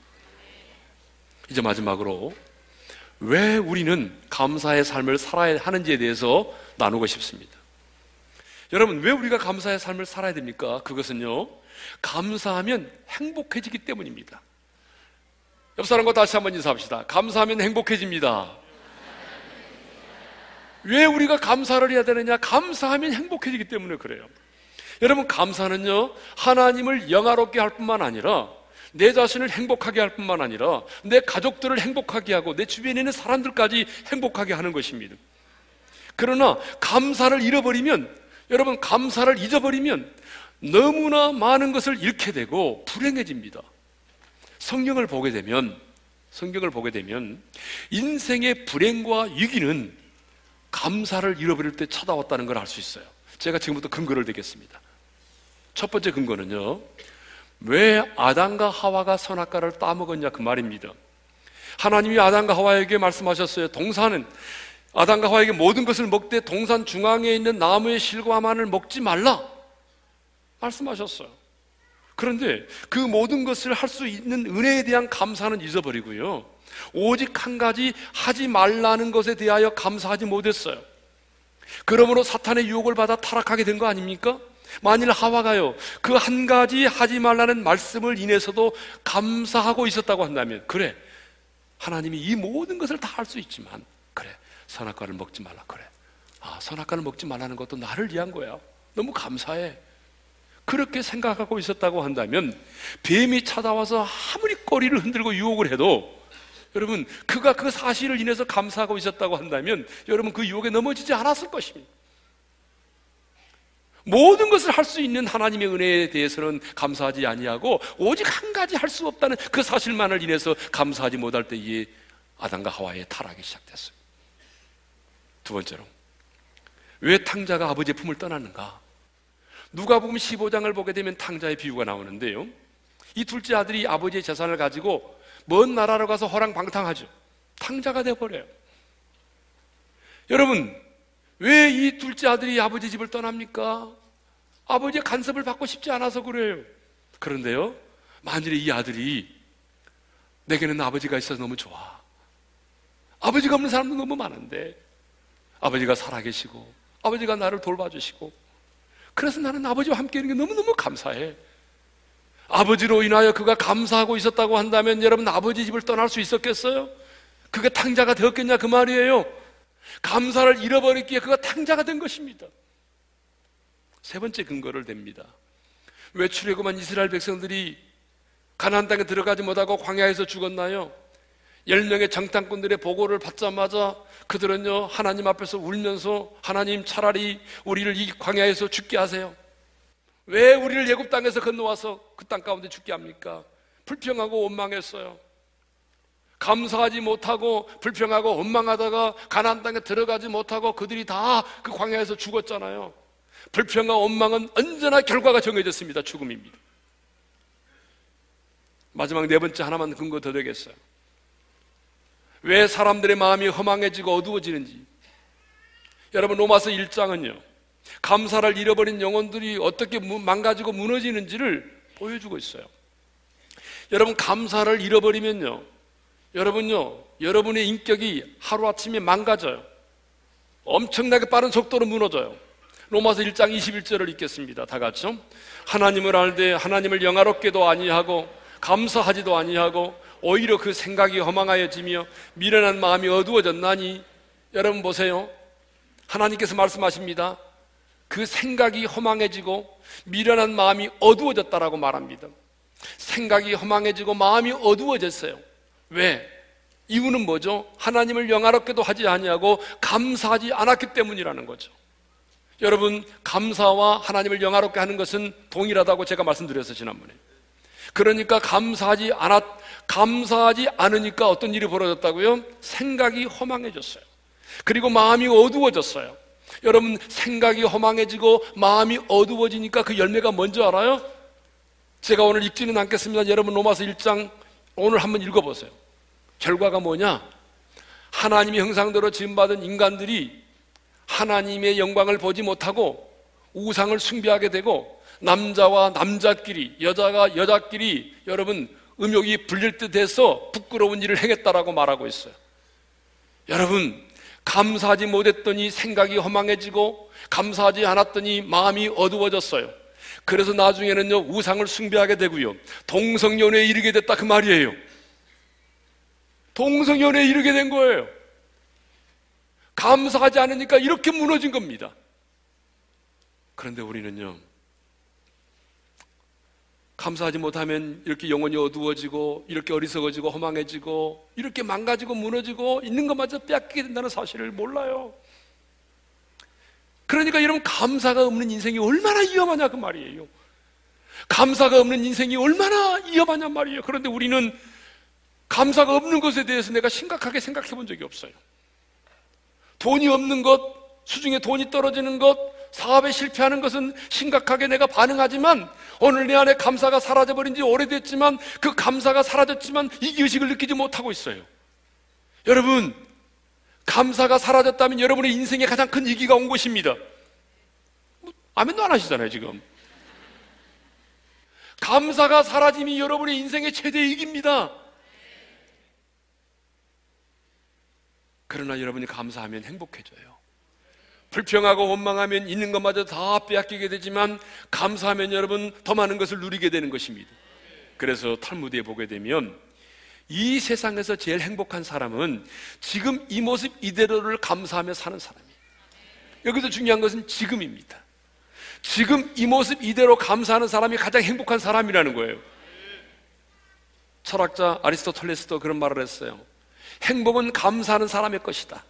이제 마지막으로 왜 우리는 감사의 삶을 살아야 하는지에 대해서 나누고 싶습니다. 여러분, 왜 우리가 감사의 삶을 살아야 됩니까? 그것은요, 감사하면 행복해지기 때문입니다. 옆 사람과 다시 한번 인사합시다. 감사하면 행복해집니다. 왜 우리가 감사를 해야 되느냐? 감사하면 행복해지기 때문에 그래요. 여러분, 감사는요, 하나님을 영화롭게 할 뿐만 아니라 내 자신을 행복하게 할 뿐만 아니라 내 가족들을 행복하게 하고 내 주변에 있는 사람들까지 행복하게 하는 것입니다. 그러나 감사를 잃어버리면 여러분 감사를 잊어버리면 너무나 많은 것을 잃게 되고 불행해집니다. 성경을 보게 되면 성경을 보게 되면 인생의 불행과 위기는 감사를 잃어버릴 때 찾아왔다는 걸 알 수 있어요. 제가 지금부터 근거를 대겠습니다. 첫 번째 근거는요. 왜 아담과 하와가 선악과를 따먹었냐 그 말입니다. 하나님이 아담과 하와에게 말씀하셨어요. 동산은 아담과 하와에게 모든 것을 먹되 동산 중앙에 있는 나무의 실과만을 먹지 말라 말씀하셨어요. 그런데 그 모든 것을 할 수 있는 은혜에 대한 감사는 잊어버리고요. 오직 한 가지 하지 말라는 것에 대하여 감사하지 못했어요. 그러므로 사탄의 유혹을 받아 타락하게 된 거 아닙니까? 만일 하와가요, 그 한 가지 하지 말라는 말씀을 인해서도 감사하고 있었다고 한다면, 그래. 하나님이 이 모든 것을 다 할 수 있지만, 그래. 선악과를 먹지 말라, 그래. 아, 선악과를 먹지 말라는 것도 나를 위한 거야. 너무 감사해. 그렇게 생각하고 있었다고 한다면, 뱀이 찾아와서 아무리 꼬리를 흔들고 유혹을 해도, 여러분, 그가 그 사실을 인해서 감사하고 있었다고 한다면, 여러분 그 유혹에 넘어지지 않았을 것입니다. 모든 것을 할 수 있는 하나님의 은혜에 대해서는 감사하지 아니하고 오직 한 가지 할 수 없다는 그 사실만을 인해서 감사하지 못할 때에 아담과 하와의 타락이 시작됐어요. 두 번째로 왜 탕자가 아버지의 품을 떠났는가? 누가 보면 15장을 보게 되면 탕자의 비유가 나오는데요. 이 둘째 아들이 아버지의 재산을 가지고 먼 나라로 가서 허랑방탕하죠. 탕자가 되어버려요. 여러분, 왜 이 둘째 아들이 아버지 집을 떠납니까? 아버지의 간섭을 받고 싶지 않아서 그래요. 그런데요, 만일에 이 아들이 내게는 아버지가 있어서 너무 좋아. 아버지가 없는 사람도 너무 많은데, 아버지가 살아계시고, 아버지가 나를 돌봐주시고, 그래서 나는 아버지와 함께 있는 게 너무너무 감사해. 아버지로 인하여 그가 감사하고 있었다고 한다면 여러분 아버지 집을 떠날 수 있었겠어요? 그가 탕자가 되었겠냐 그 말이에요. 감사를 잃어버렸기에 그가 탕자가 된 것입니다. 세 번째 근거를 댑니다. 왜 출애굽한 이스라엘 백성들이 가나안 땅에 들어가지 못하고 광야에서 죽었나요? 열 명의 정탐꾼들의 보고를 받자마자 그들은요 하나님 앞에서 울면서 하나님 차라리 우리를 이 광야에서 죽게 하세요. 왜 우리를 예굽 땅에서 건너와서 그 땅 가운데 죽게 합니까? 불평하고 원망했어요. 감사하지 못하고 불평하고 원망하다가 가나안 땅에 들어가지 못하고 그들이 다 그 광야에서 죽었잖아요. 불평과 원망은 언제나 결과가 정해졌습니다. 죽음입니다. 마지막 네 번째 하나만 근거 더 되겠어요. 왜 사람들의 마음이 허망해지고 어두워지는지. 여러분 로마서 1장은요. 감사를 잃어버린 영혼들이 어떻게 망가지고 무너지는지를 보여주고 있어요. 여러분 감사를 잃어버리면요. 여러분요. 여러분의 인격이 하루아침에 망가져요. 엄청나게 빠른 속도로 무너져요. 로마서 1장 21절을 읽겠습니다. 다 같이요. 하나님을 알되 하나님을 영화롭게도 아니하고 감사하지도 아니하고 오히려 그 생각이 허망하여지며 미련한 마음이 어두워졌나니 여러분 보세요. 하나님께서 말씀하십니다. 그 생각이 허망해지고 미련한 마음이 어두워졌다라고 말합니다. 생각이 허망해지고 마음이 어두워졌어요. 왜? 이유는 뭐죠? 하나님을 영화롭게도 하지 아니하고 감사하지 않았기 때문이라는 거죠. 여러분, 감사와 하나님을 영화롭게 하는 것은 동일하다고 제가 말씀드렸어요, 지난번에. 그러니까 감사하지 않았, 감사하지 않으니까 어떤 일이 벌어졌다고요? 생각이 허망해졌어요. 그리고 마음이 어두워졌어요. 여러분, 생각이 허망해지고 마음이 어두워지니까 그 열매가 뭔지 알아요? 제가 오늘 읽지는 않겠습니다. 여러분, 로마서 1장 오늘 한번 읽어보세요. 결과가 뭐냐? 하나님의 형상대로 지음받은 인간들이 하나님의 영광을 보지 못하고 우상을 숭배하게 되고 남자와 남자끼리 여자가 여자끼리 여러분 음욕이 불릴 듯 해서 부끄러운 일을 행했다라고 말하고 있어요. 여러분 감사하지 못했더니 생각이 허망해지고 감사하지 않았더니 마음이 어두워졌어요. 그래서 나중에는요 우상을 숭배하게 되고요 동성연애에 이르게 됐다 그 말이에요. 동성연애에 이르게 된 거예요. 감사하지 않으니까 이렇게 무너진 겁니다. 그런데 우리는요, 감사하지 못하면 이렇게 영혼이 어두워지고, 이렇게 어리석어지고, 허망해지고, 이렇게 망가지고, 무너지고, 있는 것마저 빼앗기게 된다는 사실을 몰라요. 그러니까 여러분, 감사가 없는 인생이 얼마나 위험하냐, 그 말이에요. 감사가 없는 인생이 얼마나 위험하냐 말이에요. 그런데 우리는 감사가 없는 것에 대해서 내가 심각하게 생각해 본 적이 없어요. 돈이 없는 것, 수중에 돈이 떨어지는 것, 사업에 실패하는 것은 심각하게 내가 반응하지만 오늘 내 안에 감사가 사라져버린 지 오래됐지만 그 감사가 사라졌지만 이기의식을 느끼지 못하고 있어요. 여러분, 감사가 사라졌다면 여러분의 인생에 가장 큰 위기가 온 것입니다. 뭐, 아멘도 안 하시잖아요, 지금. 감사가 사라짐이 여러분의 인생의 최대 위기입니다. 그러나 여러분이 감사하면 행복해져요. 불평하고 원망하면 있는 것마저 다 빼앗기게 되지만 감사하면 여러분 더 많은 것을 누리게 되는 것입니다. 그래서 탈무드에 보게 되면 이 세상에서 제일 행복한 사람은 지금 이 모습 이대로를 감사하며 사는 사람이에요. 여기서 중요한 것은 지금입니다. 지금 이 모습 이대로 감사하는 사람이 가장 행복한 사람이라는 거예요. 철학자 아리스토텔레스도 그런 말을 했어요. 행복은 감사하는 사람의 것이다.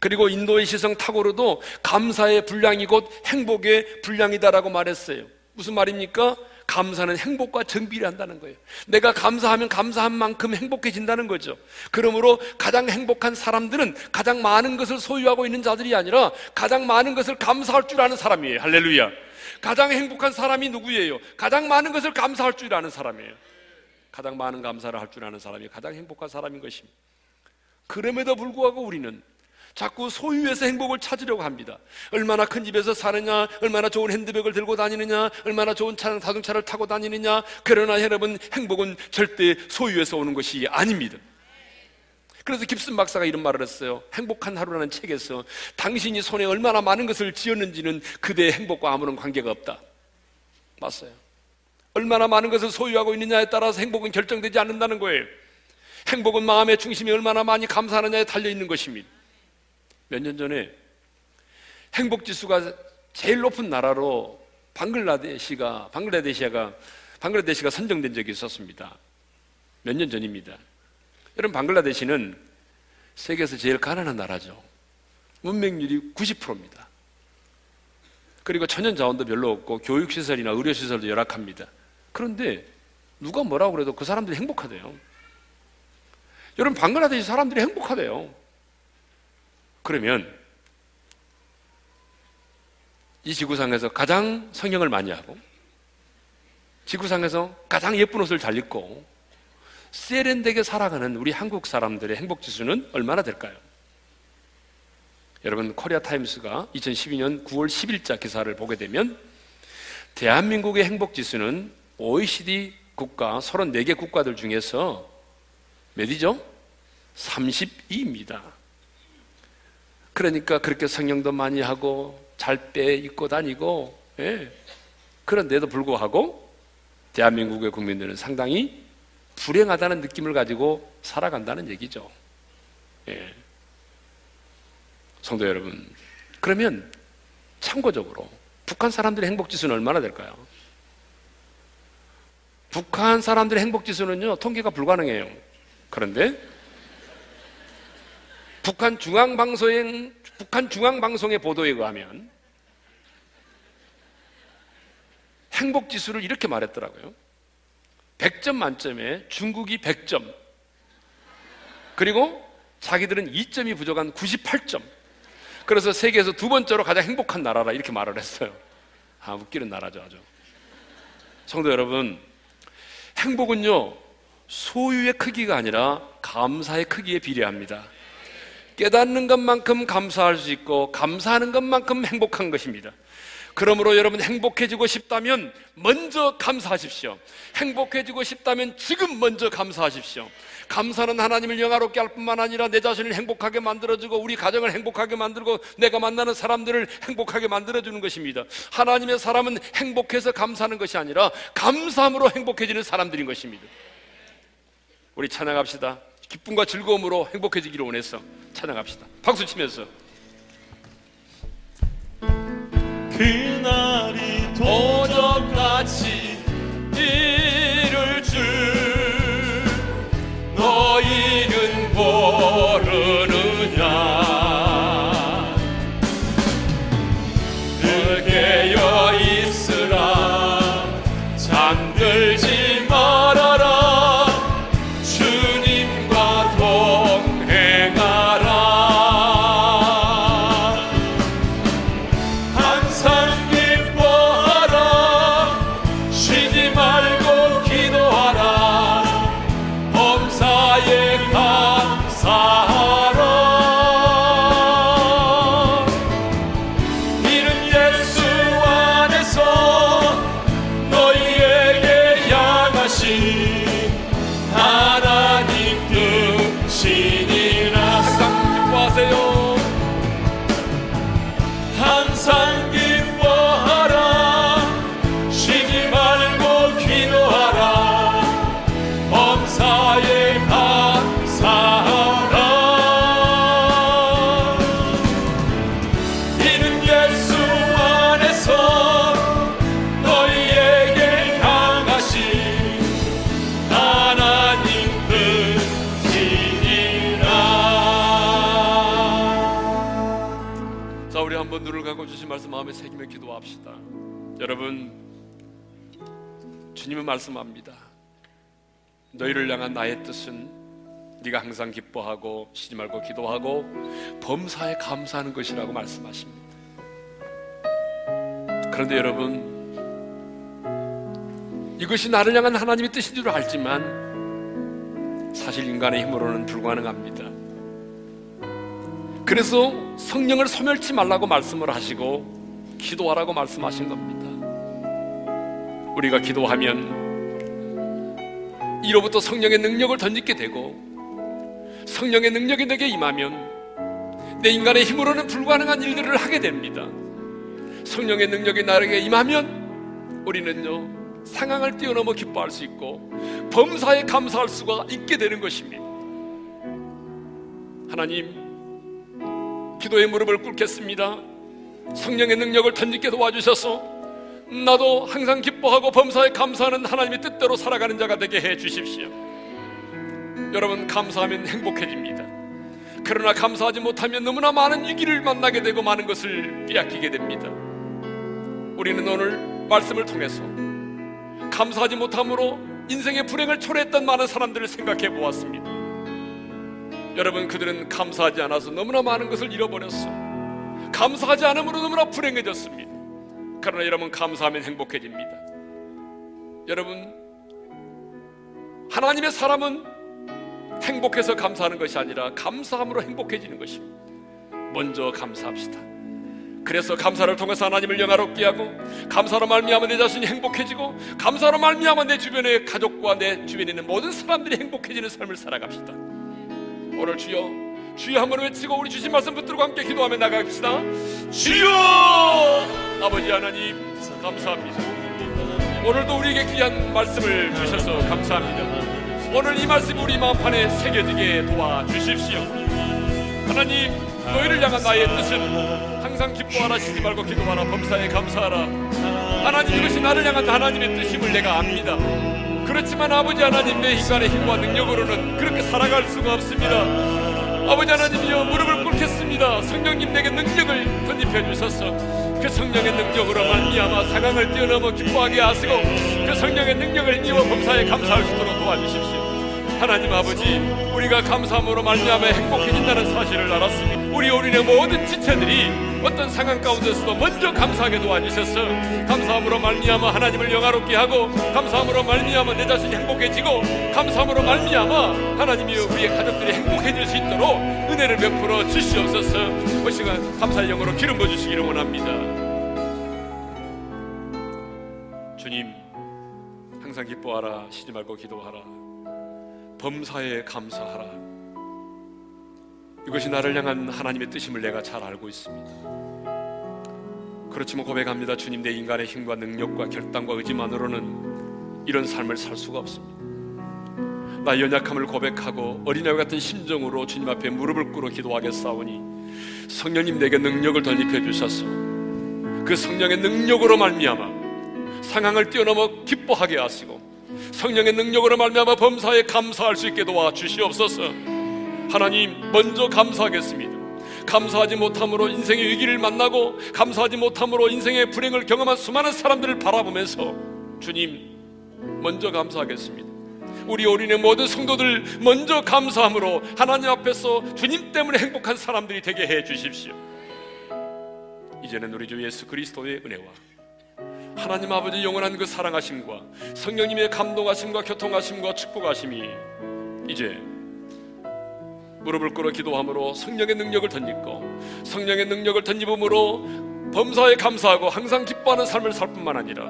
그리고 인도의 시성 타고르도 감사의 분량이 곧 행복의 분량이다라고 말했어요. 무슨 말입니까? 감사는 행복과 정비례한다는 거예요. 내가 감사하면 감사한 만큼 행복해진다는 거죠. 그러므로 가장 행복한 사람들은 가장 많은 것을 소유하고 있는 자들이 아니라 가장 많은 것을 감사할 줄 아는 사람이에요. 할렐루야. 가장 행복한 사람이 누구예요? 가장 많은 것을 감사할 줄 아는 사람이에요. 가장 많은 감사를 할 줄 아는 사람이 가장 행복한 사람인 것입니다. 그럼에도 불구하고 우리는 자꾸 소유에서 행복을 찾으려고 합니다. 얼마나 큰 집에서 사느냐, 얼마나 좋은 핸드백을 들고 다니느냐, 얼마나 좋은 차, 자동차를 타고 다니느냐. 그러나 여러분, 행복은 절대 소유에서 오는 것이 아닙니다. 그래서 깁슨 박사가 이런 말을 했어요. 행복한 하루라는 책에서 당신이 손에 얼마나 많은 것을 지었는지는 그대의 행복과 아무런 관계가 없다. 맞어요. 얼마나 많은 것을 소유하고 있느냐에 따라서 행복은 결정되지 않는다는 거예요. 행복은 마음의 중심이 얼마나 많이 감사하느냐에 달려 있는 것입니다. 몇 년 전에 행복 지수가 제일 높은 나라로 방글라데시가 방글라데시아가 방글라데시가 선정된 적이 있었습니다. 몇 년 전입니다. 여러분 방글라데시는 세계에서 제일 가난한 나라죠. 문맹률이 90%입니다. 그리고 천연 자원도 별로 없고 교육 시설이나 의료 시설도 열악합니다. 그런데 누가 뭐라고 그래도 그 사람들이 행복하대요. 여러분 방글라데시 사람들이 행복하대요. 그러면 이 지구상에서 가장 성형을 많이 하고 지구상에서 가장 예쁜 옷을 잘 입고 세련되게 살아가는 우리 한국 사람들의 행복 지수는 얼마나 될까요? 여러분 코리아 타임스가 2012년 9월 10일자 기사를 보게 되면 대한민국의 행복 지수는 OECD 국가 34개 국가들 중에서 몇이죠? 32입니다. 그러니까 그렇게 성령도 많이 하고 잘 빼 입고 다니고 예. 그런데도 불구하고 대한민국의 국민들은 상당히 불행하다는 느낌을 가지고 살아간다는 얘기죠. 예. 성도 여러분, 그러면 참고적으로 북한 사람들의 행복 지수는 얼마나 될까요? 북한 사람들의 행복 지수는요, 통계가 불가능해요. 그런데 북한 중앙방송의 북한 중앙방송의 보도에 의하면 행복 지수를 이렇게 말했더라고요. 100점 만점에 중국이 100점. 그리고 자기들은 2점이 부족한 98점. 그래서 세계에서 두 번째로 가장 행복한 나라라 이렇게 말을 했어요. 아, 웃기는 나라죠, 아주. 성도 여러분, 행복은요, 소유의 크기가 아니라 감사의 크기에 비례합니다. 깨닫는 것만큼 감사할 수 있고, 감사하는 것만큼 행복한 것입니다. 그러므로 여러분 행복해지고 싶다면 먼저 감사하십시오. 행복해지고 싶다면 지금 먼저 감사하십시오. 감사는 하나님을 영화롭게 할 뿐만 아니라 내 자신을 행복하게 만들어주고 우리 가정을 행복하게 만들고 내가 만나는 사람들을 행복하게 만들어주는 것입니다. 하나님의 사람은 행복해서 감사하는 것이 아니라 감사함으로 행복해지는 사람들인 것입니다. 우리 찬양합시다. 기쁨과 즐거움으로 행복해지기를 원해서 찬양합시다. 박수 치면서.
그날이
도적같이 이를 줄 너희는 보라 여러분 주님은 말씀합니다. 너희를 향한 나의 뜻은 네가 항상 기뻐하고 쉬지 말고 기도하고 범사에 감사하는 것이라고 말씀하십니다. 그런데 여러분 이것이 나를 향한 하나님의 뜻인 줄 알지만 사실 인간의 힘으로는 불가능합니다. 그래서 성령을 소멸치 말라고 말씀을 하시고 기도하라고 말씀하신 겁니다. 우리가 기도하면 이로부터 성령의 능력을 던지게 되고 성령의 능력이 내게 임하면 내 인간의 힘으로는 불가능한 일들을 하게 됩니다. 성령의 능력이 나에게 임하면 우리는요 상황을 뛰어넘어 기뻐할 수 있고 범사에 감사할 수가 있게 되는 것입니다. 하나님 기도의 무릎을 꿇겠습니다. 성령의 능력을 던지게 도와주셔서 나도 항상 기뻐하고 범사에 감사하는 하나님의 뜻대로 살아가는 자가 되게 해 주십시오. 여러분 감사하면 행복해집니다. 그러나 감사하지 못하면 너무나 많은 위기를 만나게 되고 많은 것을 빼앗기게 됩니다. 우리는 오늘 말씀을 통해서 감사하지 못함으로 인생의 불행을 초래했던 많은 사람들을 생각해 보았습니다. 여러분 그들은 감사하지 않아서 너무나 많은 것을 잃어버렸어요. 감사하지 않음으로 너무나 불행해졌습니다. 그러나 여러분 감사하면 행복해집니다. 여러분 하나님의 사람은 행복해서 감사하는 것이 아니라 감사함으로 행복해지는 것입니다. 먼저 감사합시다. 그래서 감사를 통해서 하나님을 영화롭게 하고 감사로 말미암아 내 자신이 행복해지고 감사로 말미암아 내 주변의 가족과 내 주변에 있는 모든 사람들이 행복해지는 삶을 살아갑시다. 오늘 주여 주여 한번 외치고 우리 주신 말씀 붙들고 함께 기도하며 나갑시다. 주여 아버지 하나님 감사합니다. 오늘도 우리에게 귀한 말씀을 주셔서 감사합니다. 오늘 이 말씀이 우리 마음판에 새겨지게 도와주십시오. 하나님 너희를 향한 나의 뜻은 항상 기뻐하라 쉬지 말고 기도하라 범사에 감사하라 하나님 이것이 나를 향한 하나님의 뜻임을 내가 압니다 그렇지만 아버지 하나님 내 인간의 힘과 능력으로는 그렇게 살아갈 수가 없습니다 아버지 하나님이여 무릎을 꿇겠습니다. 성령님 내게 능력을 덧입혀 주셔서. 그 성령의 능력으로 말미암아 상황을 뛰어넘어 기뻐하게 하시고 그 성령의 능력을 힘입어 범사에 감사할 수 있도록 도와주십시오 하나님 아버지 우리가 감사함으로 말미암아 행복해진다는 사실을 알았습니다. 우리 우리의 모든 지체들이 어떤 상황 가운데서도 먼저 감사하게 도와주셔서 감사함으로 말미암아 하나님을 영화롭게 하고 감사함으로 말미암아 내 자신이 행복해지고 감사함으로 말미암아 하나님이 우리의 가족들이 행복해질 수 있도록 은혜를 베풀어 주시옵소서. 이 시간 감사의 영으로 기름 부어주시기를 원합니다. 주님 항상 기뻐하라 쉬지 말고 기도하라 범사에 감사하라 이것이 나를 향한 하나님의 뜻임을 내가 잘 알고 있습니다. 그렇지만 고백합니다. 주님 내 인간의 힘과 능력과 결단과 의지만으로는 이런 삶을 살 수가 없습니다. 나 연약함을 고백하고 어린아이 같은 심정으로 주님 앞에 무릎을 꿇어 기도하겠사오니 성령님 내게 능력을 덧입혀 주셔서 그 성령의 능력으로 말미암아 상황을 뛰어넘어 기뻐하게 하시고 성령의 능력으로 말미암아 범사에 감사할 수 있게 도와 주시옵소서. 하나님 먼저 감사하겠습니다. 감사하지 못함으로 인생의 위기를 만나고 감사하지 못함으로 인생의 불행을 경험한 수많은 사람들을 바라보면서 주님 먼저 감사하겠습니다. 우리 어린의 모든 성도들 먼저 감사함으로 하나님 앞에서 주님 때문에 행복한 사람들이 되게 해 주십시오. 이제는 우리 주 예수 그리스도의 은혜와 하나님 아버지 영원한 그 사랑하심과 성령님의 감동하심과 교통하심과 축복하심이 이제 무릎을 꿇어 기도함으로 성령의 능력을 덧입고 성령의 능력을 덧입음으로 범사에 감사하고 항상 기뻐하는 삶을 살 뿐만 아니라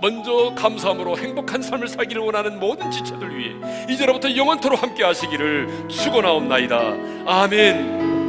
먼저 감사함으로 행복한 삶을 살기를 원하는 모든 지체들 위해 이제로부터 영원토록 함께 하시기를 축원하옵나이다. 아멘.